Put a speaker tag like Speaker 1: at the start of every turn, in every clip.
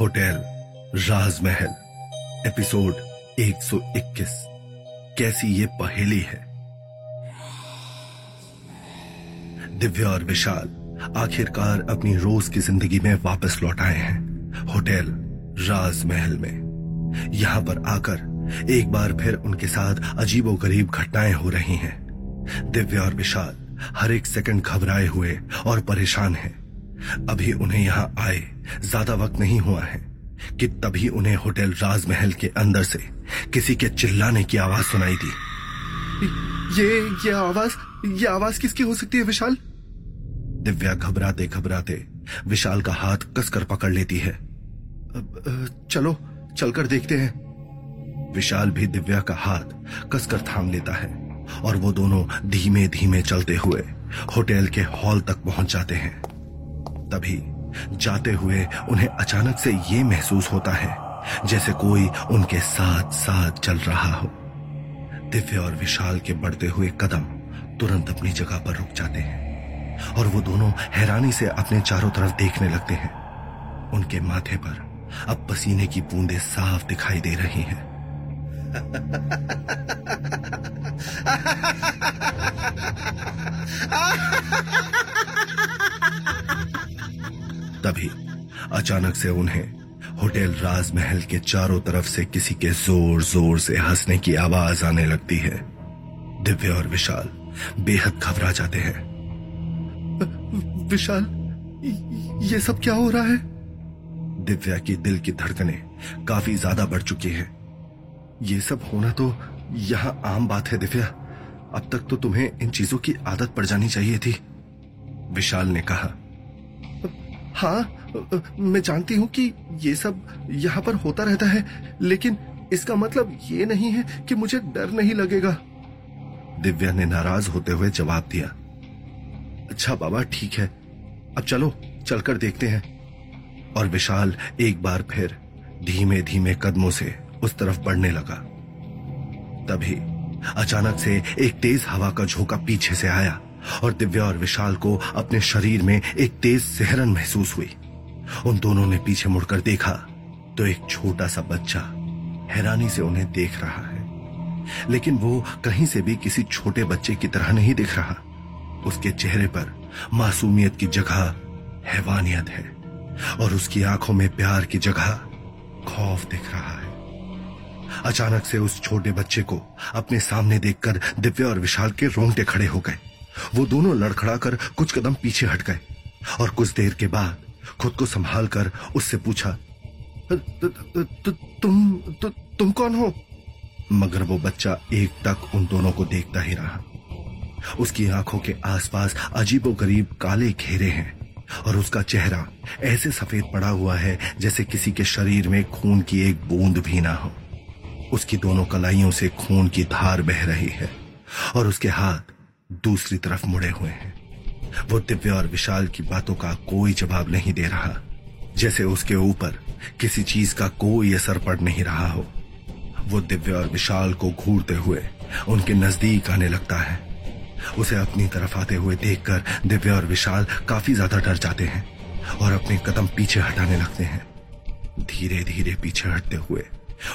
Speaker 1: Hotel राजमहल, episode 121 कैसी ये पहेली है? दिव्या और विशाल आखिरकार अपनी रोज की ज़िंदगी में वापस लौट आए हैं, होटल राजमहल में। यहाँ पर आकर एक बार फिर उनके साथ अजीबो गरीब घटनाएँ हो रही हैं। दिव्या और विशाल हर एक सेकंड घबराए हुए और परेशान हैं। अभी उन्हें यहाँ आए। ज़्यादा वक्त नहीं हुआ है कि तभी उन्हें होटल राजमहल के अंदर से किसी के चिल्लाने की आवाज़ सुनाई दी।
Speaker 2: ये ये आवाज़ ये आवाज़ किसकी हो सकती है विशाल?
Speaker 1: दिव्या घबराते घबराते विशाल का हाथ कसकर पकड़ लेती है।
Speaker 2: चलो चलकर देखते हैं।
Speaker 1: विशाल भी दिव्या का हाथ कसकर थाम लेता है और वो दोनों धीमे धीमे चलते हुए होटल के हॉल तक पहुँच जाते हैं। तभी जाते हुए उन्हें अचानक से ये महसूस होता है, जैसे कोई उनके साथ साथ चल रहा हो। दिव्य और विशाल के बढ़ते हुए कदम तुरंत अपनी जगह पर रुक जाते हैं और वो दोनों हैरानी से अपने चारों तरफ़ देखने लगते हैं। उनके माथे पर अब पसीने की बूंदें साफ़ दिखाई दे रही हैं। तभी अचानक से उन्हें होटल राजमहल के चारों तरफ़ से किसी के ज़ोर ज़ोर से हंसने की आवाज़ आने लगती है। दिव्य और विशाल बेहद घबरा जाते हैं।
Speaker 2: विशाल, ये सब क्या हो रहा है?
Speaker 1: दिव्या की दिल की धड़कनें काफ़ी ज़्यादा बढ़ चुकी है।
Speaker 2: ये सब होना तो यहाँ आम बात है दिव्या। अब तक तो तुम्हें इन चीज़ों की आदत पड़ जानी चाहिए थी।
Speaker 1: विशाल ने कहा
Speaker 2: हाँ मैं जानती हूँ कि ये सब यहाँ पर होता रहता है, लेकिन इसका मतलब ये नहीं है कि मुझे डर नहीं लगेगा।
Speaker 1: दिव्या ने नाराज़ होते हुए जवाब दिया।
Speaker 2: अच्छा बाबा, ठीक है। अब चलो, चलकर देखते हैं।
Speaker 1: और विशाल एक बार फिर धीमे धीमे कदमों से उस तरफ़ बढ़ने लगा। तभी अचानक से एक तेज हवा का झोंका पीछे से आया। और दिव्या और विशाल को अपने शरीर में एक तेज सहरन महसूस हुई। उन दोनों ने पीछे मुड़कर देखा तो एक छोटा सा बच्चा हैरानी से उन्हें देख रहा है। लेकिन वो कहीं से भी किसी छोटे बच्चे की तरह नहीं दिख रहा। उसके चेहरे पर मासूमियत की जगह हैवानियत है और उसकी आँखों में प्यार की जगह खौफ दिख रहा है। अचानक से उस छोटे बच्चे को अपने सामने देखकर दिव्या और विशाल के रोंगटे खड़े हो गए। वो दोनों लड़खड़ा कर कुछ कदम पीछे हट गए और कुछ देर के बाद खुद को संभाल कर उससे पूछा
Speaker 2: तुम तुम कौन हो?
Speaker 1: मगर वो बच्चा एक तक उन दोनों को देखता ही रहा। उसकी आँखों के आसपास अजीबो गरीब काले घेरे हैं और उसका चेहरा ऐसे सफ़ेद पड़ा हुआ है जैसे किसी के शरीर में खून की एक बूंद भी ना हो। उसकी दोनों कलाइयों से खून की धार बह रही है और उसके हाथ दूसरी तरफ़ मुड़े हुए हैं। वो दिव्य और विशाल की बातों का कोई जवाब नहीं दे रहा। जैसे उसके ऊपर किसी चीज़ का कोई असर पड़ नहीं रहा हो। वो दिव्य और विशाल को घूरते हुए उनके नज़दीक आने लगता है। उसे अपनी तरफ़ आते हुए देखकर दिव्य और विशाल काफ़ी ज़्यादा डर जाते हैं और अपने कदम पीछे हटाने लगते हैं। धीरे धीरे पीछे हटते हुए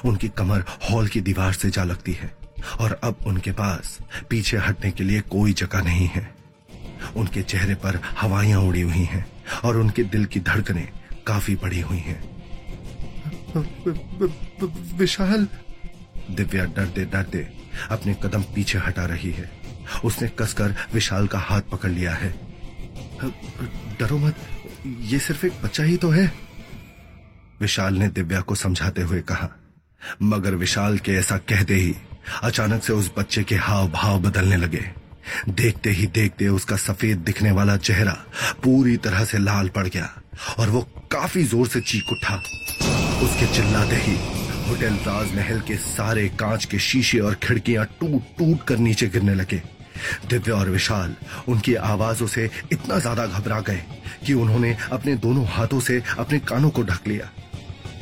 Speaker 1: उनकी कमर हॉल की दीवार से जा लगती है। और अब उनके पास पीछे हटने के लिए कोई जगह नहीं है। उनके चेहरे पर हवाइयाँ उड़ी हुई हैं और उनके दिल की धड़कनें काफ़ी बढ़ी हुई हैं।
Speaker 2: विशाल।
Speaker 1: दिव्या डरते डरते अपने कदम पीछे हटा रही है। उसने कसकर विशाल का हाथ पकड़ लिया है।
Speaker 2: डरो मत ये सिर्फ़ एक बच्चा ही तो है।
Speaker 1: विशाल ने दिव्या को समझाते हुए कहा मगर विशाल के ऐसा कहते ही अचानक से उस बच्चे के हाव भाव बदलने लगे। देखते ही देखते उसका सफ़ेद दिखने वाला चेहरा पूरी तरह से लाल पड़ गया और वो काफ़ी ज़ोर से चीख उठा। उसके चिल्लाते ही होटल राजमहल के सारे कांच के शीशे और खिड़कियाँ टूट टूट कर नीचे गिरने लगे। दिव्य और विशाल उनकी आवाजों से इतना ज़्यादा घबरा गए कि उन्होंने अपने दोनों हाथों से अपने कानों को ढक लिया।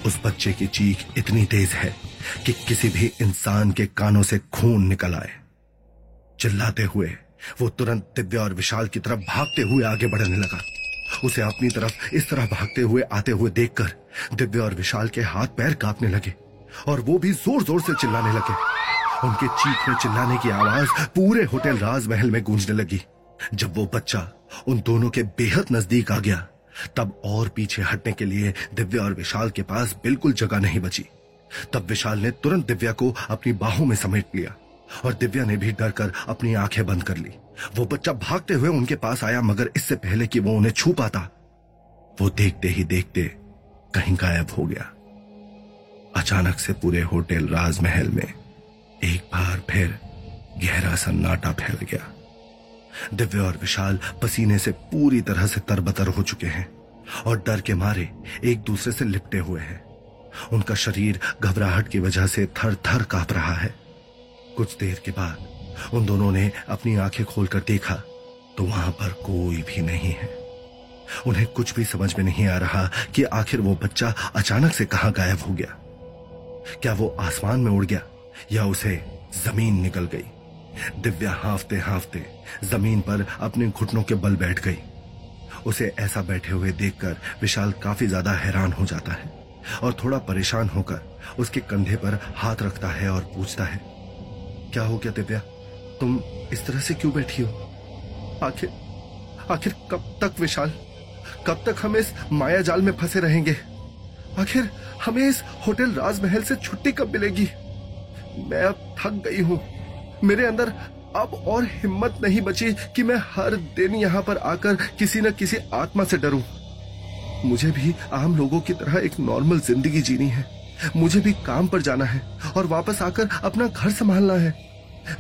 Speaker 1: उस बच्चे की चीख इतनी तेज है कि किसी भी इंसान के कानों से खून निकल आए। चिल्लाते हुए, वो तुरंत दिव्य और विशाल की तरफ़ भागते हुए आगे बढ़ने लगा। उसे अपनी तरफ़ इस तरह भागते हुए, आते हुए देखकर दिव्या और विशाल के हाथ पैर कांपने लगे और वो भी ज़ोर ज़ोर से चिल्लाने लगे। उनके चीख चीखने चिल्लाने की आवाज़ पूरे होटल राजमहल में गूंजने लगी। जब वो बच्चा उन दोनों के बेहद नज़दीक आ गया, तब और पीछे हटने के लिए दिव्या और विशाल के पास बिल्कुल जगह नहीं बची। तब विशाल ने तुरंत दिव्या को अपनी बाहों में समेट लिया और दिव्या ने भी डर कर अपनी आँखें बंद कर ली। वो बच्चा भागते हुए उनके पास आया, मगर इससे पहले कि वो उन्हें छू पाता, वो देखते ही देखते कहीं गायब हो गया। अचानक से पूरे होटल राजमहल में एक बार फिर गहरा सन्नाटा फैल गया। दिव्या और विशाल पसीने से पूरी तरह से तरबतर हो चुके हैं और डर के मारे एक दूसरे से लिपटे हुए हैं। उनका शरीर घबराहट की वजह से थर थर काँप रहा है। कुछ देर के बाद उन दोनों ने अपनी आँखें खोलकर देखा तो वहाँ पर कोई भी नहीं है। उन्हें कुछ भी समझ में नहीं आ रहा कि आखिर वो बच्चा अचानक से कहाँ गायब हो गया। क्या वो आसमान में उड़ गया या उसे ज़मीन निकल गई? दिव्या हाफते हाफते ज़मीन पर अपने घुटनों के बल बैठ गई। उसे ऐसा बैठे हुए देखकर विशाल काफ़ी ज़्यादा हैरान हो जाता है। और थोड़ा परेशान होकर उसके कंधे पर हाथ रखता है और पूछता है, क्या हो गया दिव्या? तुम इस तरह से क्यों बैठी हो?
Speaker 2: आखिर आखिर कब तक विशाल? कब तक हम इस माया जाल में फंसे रहेंगे? आखिर हमें इस होटल राजमहल से छुट्टी कब मिलेगी? मैं अब थक गई हूँ। मेरे अंदर अब और हिम्मत नहीं बची कि मैं हर दिन यहाँ पर आकर किसी न किसी आत्मा से डरूं। मुझे भी आम लोगों की तरह एक नॉर्मल ज़िंदगी जीनी है। मुझे भी काम पर जाना है और वापस आकर अपना घर संभालना है।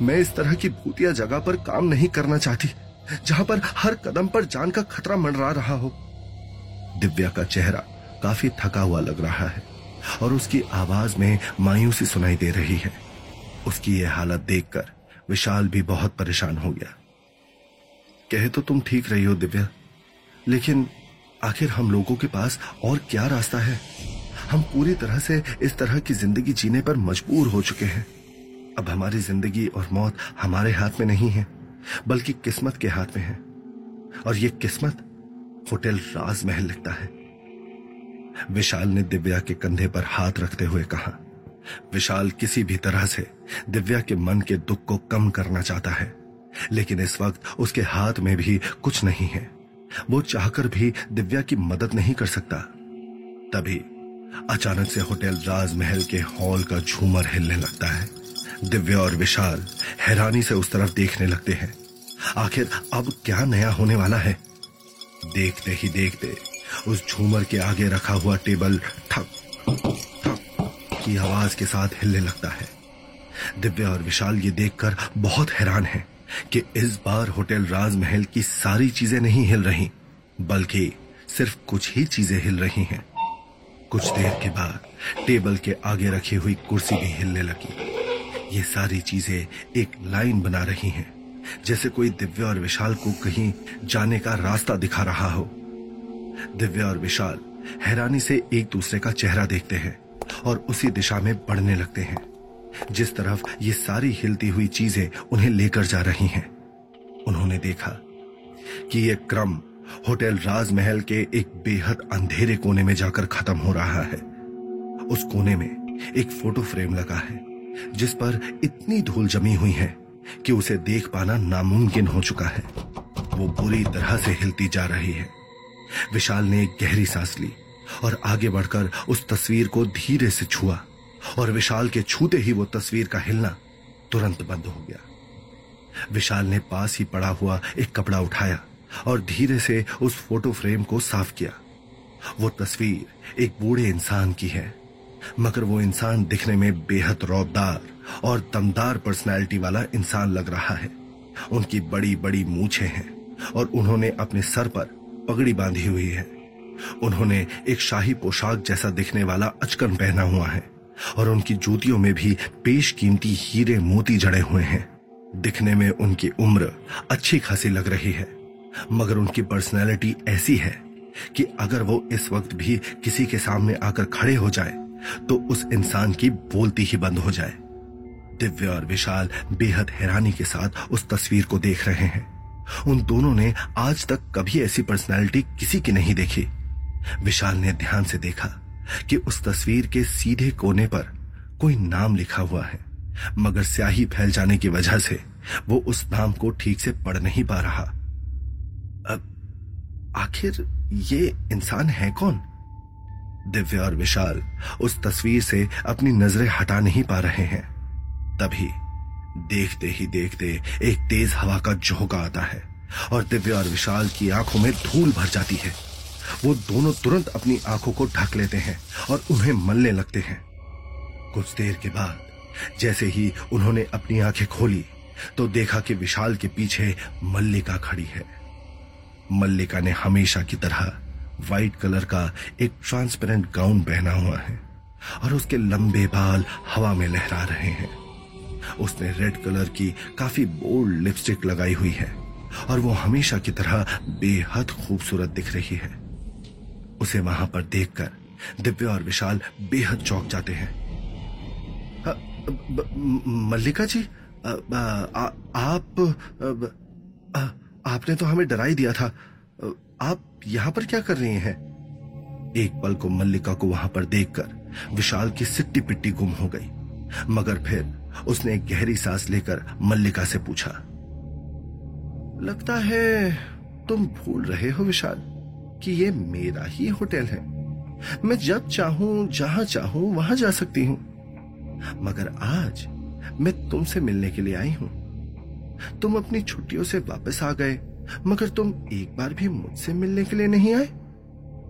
Speaker 2: मैं इस तरह की भूतिया जगह पर काम नहीं करना चाहती, जहाँ पर हर कदम पर जान का खतरा मंडरा रहा हो।
Speaker 1: दिव्या का चेहरा काफ़ी थका हुआ लग रहा है और उसकी आवाज़ में मायूसी सुनाई दे रही है। उसकी यह हालत देखकर विशाल भी बहुत परेशान हो गया। कहे तो तुम ठीक रही हो दिव्या, लेकिन आखिर हम लोगों के पास और क्या रास्ता है? हम पूरी तरह से इस तरह की ज़िंदगी जीने पर मजबूर हो चुके हैं। अब हमारी ज़िंदगी और मौत हमारे हाथ में नहीं है, बल्कि किस्मत के हाथ में है। और ये किस्मत होटल राजमहल लिखता है। विशाल ने दिव्या के कंधे पर हाथ रखते हुए कहा, विशाल किसी भी तरह से दिव्या के मन के दुख को कम करना चाहता है, लेकिन इस वक्त उसके हाथ में भी कुछ नहीं है। वो चाहकर भी दिव्या की मदद नहीं कर सकता। तभी अचानक से होटल राजमहल के हॉल का झूमर हिलने लगता है। दिव्या और विशाल हैरानी से उस तरफ़ देखने लगते हैं। आखिर अब क्या नया होने वाला है? देखते ही देखते उस झूमर के आगे रखा हुआ टेबल ठक ठक की आवाज़ के साथ हिलने लगता है। दिव्या और विशाल ये देखकर बहुत हैरान हैं। कि इस बार होटल राजमहल की सारी चीज़ें नहीं हिल रही, बल्कि सिर्फ़ कुछ ही चीज़ें हिल रही हैं। कुछ देर के बाद टेबल के आगे रखी हुई कुर्सी भी हिलने लगी। ये सारी चीज़ें एक लाइन बना रही हैं, जैसे कोई दिव्या और विशाल को कहीं जाने का रास्ता दिखा रहा हो। दिव्या और विशाल हैरानी से एक दूसरे का चेहरा देखते हैं और उसी दिशा में बढ़ने लगते हैं। जिस तरफ़ ये सारी हिलती हुई चीज़ें उन्हें लेकर जा रही हैं, उन्होंने देखा कि यह क्रम होटल राजमहल के एक बेहद अंधेरे कोने में जाकर खत्म हो रहा है। उस कोने में एक फ़ोटो फ्रेम लगा है, जिस पर इतनी धूल जमी हुई है कि उसे देख पाना नामुमकिन हो चुका है। वो बुरी तरह से हिलती जा रही है। विशाल ने एक गहरी सांस ली और आगे बढ़कर उस तस्वीर को धीरे से छुआ। और विशाल के छूते ही वो तस्वीर का हिलना तुरंत बंद हो गया। विशाल ने पास ही पड़ा हुआ एक कपड़ा उठाया और धीरे से उस फ़ोटो फ्रेम को साफ़ किया। वो तस्वीर एक बूढ़े इंसान की है, मगर वो इंसान दिखने में बेहद रौबदार और दमदार पर्सनैलिटी वाला इंसान लग रहा है। उनकी बड़ी बड़ी मूछे हैं और उन्होंने अपने सर पर पगड़ी बांधी हुई है। उन्होंने एक शाही पोशाक जैसा दिखने वाला अचकन पहना हुआ है। और उनकी जूतियों में भी पेश कीमती हीरे मोती जड़े हुए हैं। दिखने में उनकी उम्र अच्छी खासी लग रही है, मगर उनकी पर्सनैलिटी ऐसी है कि अगर वो इस वक्त भी किसी के सामने आकर खड़े हो जाए तो उस इंसान की बोलती ही बंद हो जाए। दिव्य और विशाल बेहद हैरानी के साथ उस तस्वीर को देख रहे हैं। उन दोनों ने आज तक कभी ऐसी पर्सनैलिटी किसी की नहीं देखी। विशाल ने ध्यान से देखा कि उस तस्वीर के सीधे कोने पर कोई नाम लिखा हुआ है। मगर स्याही फैल जाने की वजह से वो उस नाम को ठीक से पढ़ नहीं पा रहा। अब आखिर ये इंसान है कौन? दिव्य और विशाल उस तस्वीर से अपनी नज़रें हटा नहीं पा रहे हैं। तभी देखते ही देखते एक तेज हवा का झोंका आता है और दिव्य और विशाल की आँखों में धूल भर जाती है। वो दोनों तुरंत अपनी आँखों को ढक लेते हैं और उन्हें मलने लगते हैं। कुछ देर के बाद, जैसे ही उन्होंने अपनी आँखें खोली तो देखा कि विशाल के पीछे मल्लिका खड़ी है। मल्लिका ने हमेशा की तरह व्हाइट कलर का एक ट्रांसपेरेंट गाउन पहना हुआ है और उसके लंबे बाल हवा में लहरा रहे हैं। उसने रेड कलर की काफ़ी बोल्ड लिपस्टिक लगाई हुई है और वो हमेशा की तरह बेहद खूबसूरत दिख रही है। उसे वहाँ पर देखकर दिव्य और विशाल बेहद चौंक जाते हैं। मल्लिका जी आ, आ, आप आ, आपने तो हमें डरा ही दिया था। आप यहाँ पर क्या कर रही हैं? एक पल को मल्लिका को वहाँ पर देखकर विशाल की सिट्टी पिट्टी गुम हो गई। मगर फिर उसने एक गहरी सांस लेकर मल्लिका से पूछा लगता है तुम भूल रहे हो विशाल? कि ये मेरा ही होटल है। मैं जब चाहूँ, जहाँ चाहूँ, वहाँ जा सकती हूँ। मगर आज मैं तुमसे मिलने के लिए आई हूँ। तुम अपनी छुट्टियों से वापस आ गए, मगर तुम एक बार भी मुझसे मिलने के लिए नहीं आए?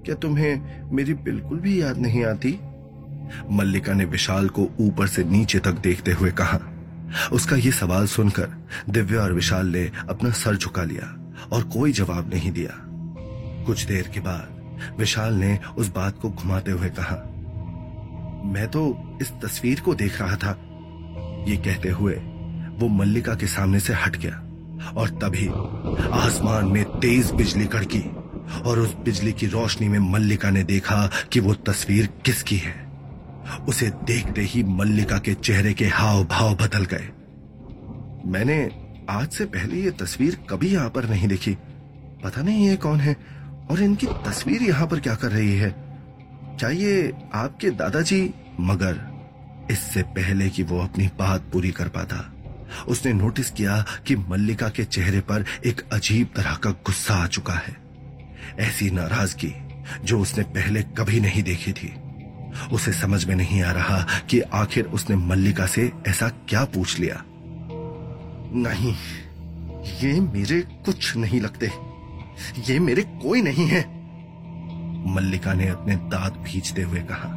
Speaker 1: क्या तुम्हें मेरी बिल्कुल भी याद नहीं आती? मल्लिका ने विशाल को ऊपर से नीचे तक देखते हुए कहा। उसका यह सवाल सुनकर दिव्या और विशाल ने अपना सर झुका लिया और कोई जवाब नहीं दिया। कुछ देर के बाद विशाल ने उस बात को घुमाते हुए कहा, मैं तो इस तस्वीर को देख रहा था। ये कहते हुए वो मल्लिका के सामने से हट गया और तभी आसमान में तेज बिजली कड़की और उस बिजली की रोशनी में मल्लिका ने देखा कि वो तस्वीर किसकी है। उसे देखते ही मल्लिका के चेहरे के हाव भाव बदल गए। मैंने आज से पहले ये तस्वीर कभी यहाँ पर नहीं देखी। पता नहीं ये कौन है? और इनकी तस्वीर यहाँ पर क्या कर रही है? क्या ये आपके दादाजी, मगर इससे पहले कि वो अपनी बात पूरी कर पाता। उसने नोटिस किया कि मल्लिका के चेहरे पर एक अजीब तरह का गुस्सा आ चुका है। ऐसी नाराज़गी जो उसने पहले कभी नहीं देखी थी। उसे समझ में नहीं आ रहा कि आखिर उसने मल्लिका से ऐसा क्या पूछ लिया। नहीं, ये मेरे कुछ नहीं लगते। ये मेरे कोई नहीं है। मल्लिका ने अपने दांत भींचते हुए कहा,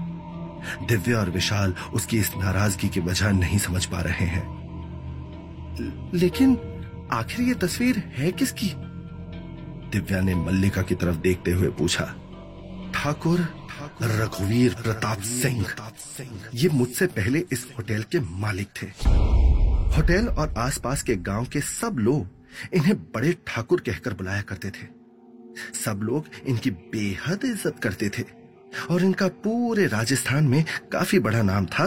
Speaker 1: दिव्या और विशाल उसकी इस नाराज़गी की वजह नहीं समझ पा रहे हैं। लेकिन आखिर ये तस्वीर है किसकी? दिव्या ने मल्लिका की तरफ़ देखते हुए पूछा, ठाकुर रघुवीर प्रताप सिंह, ये मुझसे पहले इस होटल के मालिक थे। होटल और आसपास के गाँव के सब लोग इन्हें बड़े ठाकुर कहकर बुलाया करते थे। सब लोग इनकी बेहद इज़्ज़त करते थे और इनका पूरे राजस्थान में काफ़ी बड़ा नाम था।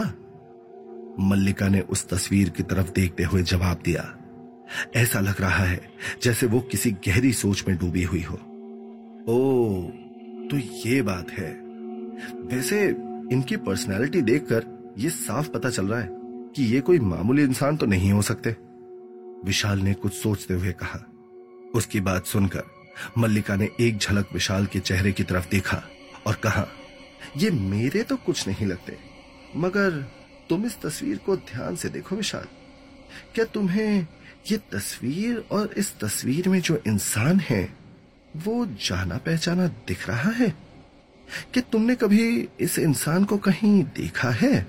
Speaker 1: मल्लिका ने उस तस्वीर की तरफ़ देखते हुए जवाब दिया, ऐसा लग रहा है जैसे वो किसी गहरी सोच में डूबी हुई हो। ओ तो ये बात है। वैसे इनकी पर्सनैलिटी देखकर ये साफ़ पता चल रहा है कि ये कोई मामूली इंसान तो नहीं हो सकते। विशाल ने कुछ सोचते हुए कहा। उसकी बात सुनकर मल्लिका ने एक झलक विशाल के चेहरे की तरफ़ देखा और कहा, ये मेरे तो कुछ नहीं लगते, मगर तुम इस तस्वीर को ध्यान से देखो विशाल। क्या तुम्हें ये तस्वीर और इस तस्वीर में जो इंसान है, वो जाना पहचाना दिख रहा है? कि तुमने कभी इस इंसान को कहीं देखा है?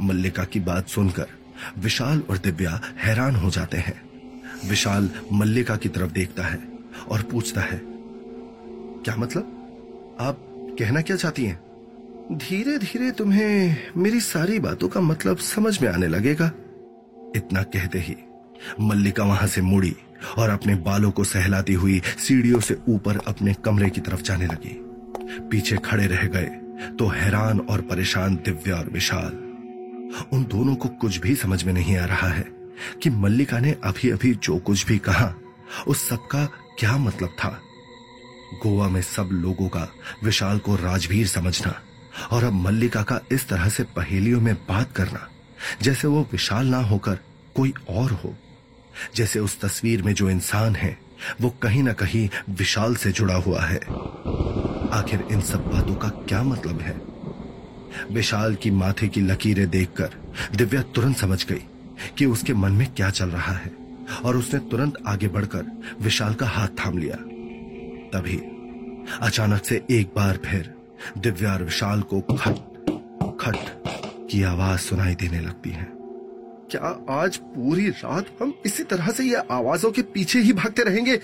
Speaker 1: मल्लिका की बात सुनकर विशाल और दिव्या हैरान हो जाते हैं। विशाल मल्लिका की तरफ़ देखता है और पूछता है, क्या मतलब? आप कहना क्या चाहती हैं? धीरे धीरे तुम्हें मेरी सारी बातों का मतलब समझ में आने लगेगा। इतना कहते ही मल्लिका वहाँ से मुड़ी और अपने बालों को सहलाती हुई सीढ़ियों से ऊपर अपने कमरे की तरफ़ जाने लगी। पीछे खड़े रह गए तो हैरान और परेशान दिव्या और विशाल उन दोनों को कुछ भी समझ में नहीं आ रहा है कि मल्लिका ने अभी अभी जो कुछ भी कहा, उस सबका क्या मतलब था। गोवा में सब लोगों का विशाल को राजवीर समझना और अब मल्लिका का इस तरह से पहेलियों में बात करना, जैसे वो विशाल ना होकर कोई और हो। जैसे उस तस्वीर में जो इंसान है, वो कहीं ना कहीं विशाल से जुड़ा हुआ है। आखिर इन सब बातों का क्या मतलब है? विशाल की माथे की लकीरें देखकर दिव्या तुरंत समझ गई कि उसके मन में क्या चल रहा है और उसने तुरंत आगे बढ़कर विशाल का हाथ थाम लिया। तभी अचानक से एक बार फिर दिव्या और विशाल को खट खट की आवाज़ सुनाई देने लगती है।
Speaker 2: क्या आज पूरी रात हम इसी तरह से ये आवाजों के पीछे ही भागते रहेंगे?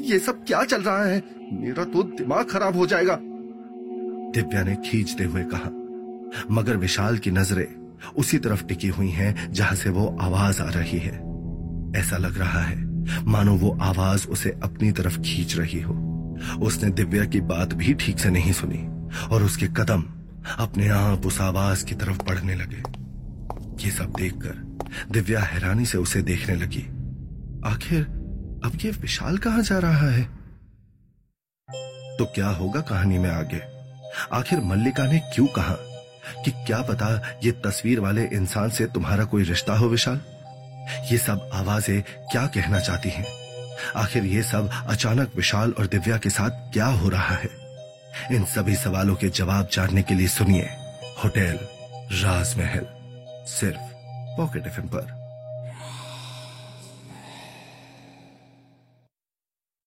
Speaker 2: ये सब क्या चल रहा है? मेरा तो दिमाग खराब हो जाएगा।
Speaker 1: दिव्या ने खींचते हुए कहा मगर विशाल की नज़रें उसी तरफ़ टिकी हुई हैं, जहाँ से वो आवाज़ आ रही है। ऐसा लग रहा है, मानो वो आवाज़ उसे अपनी तरफ़ खींच रही हो। उसने दिव्या की बात भी ठीक से नहीं सुनी, और उसके कदम अपने आप उस आवाज़ की तरफ़ बढ़ने लगे। ये सब देखकर दिव्या हैरानी से उसे देखने लगी। आखिर अब ये विशाल कहाँ जा रहा है? तो क्या होगा कहानी में आगे? आखिर मल्लिका ने क्यों कहा? कि क्या पता ये तस्वीर वाले इंसान से तुम्हारा कोई रिश्ता हो, विशाल? ये सब आवाज़ें क्या कहना चाहती हैं? आखिर ये सब अचानक विशाल और दिव्या के साथ क्या हो रहा है? इन सभी सवालों के जवाब जानने के लिए सुनिए होटल राजमहल, सिर्फ़ पॉकेट एफ़ पर।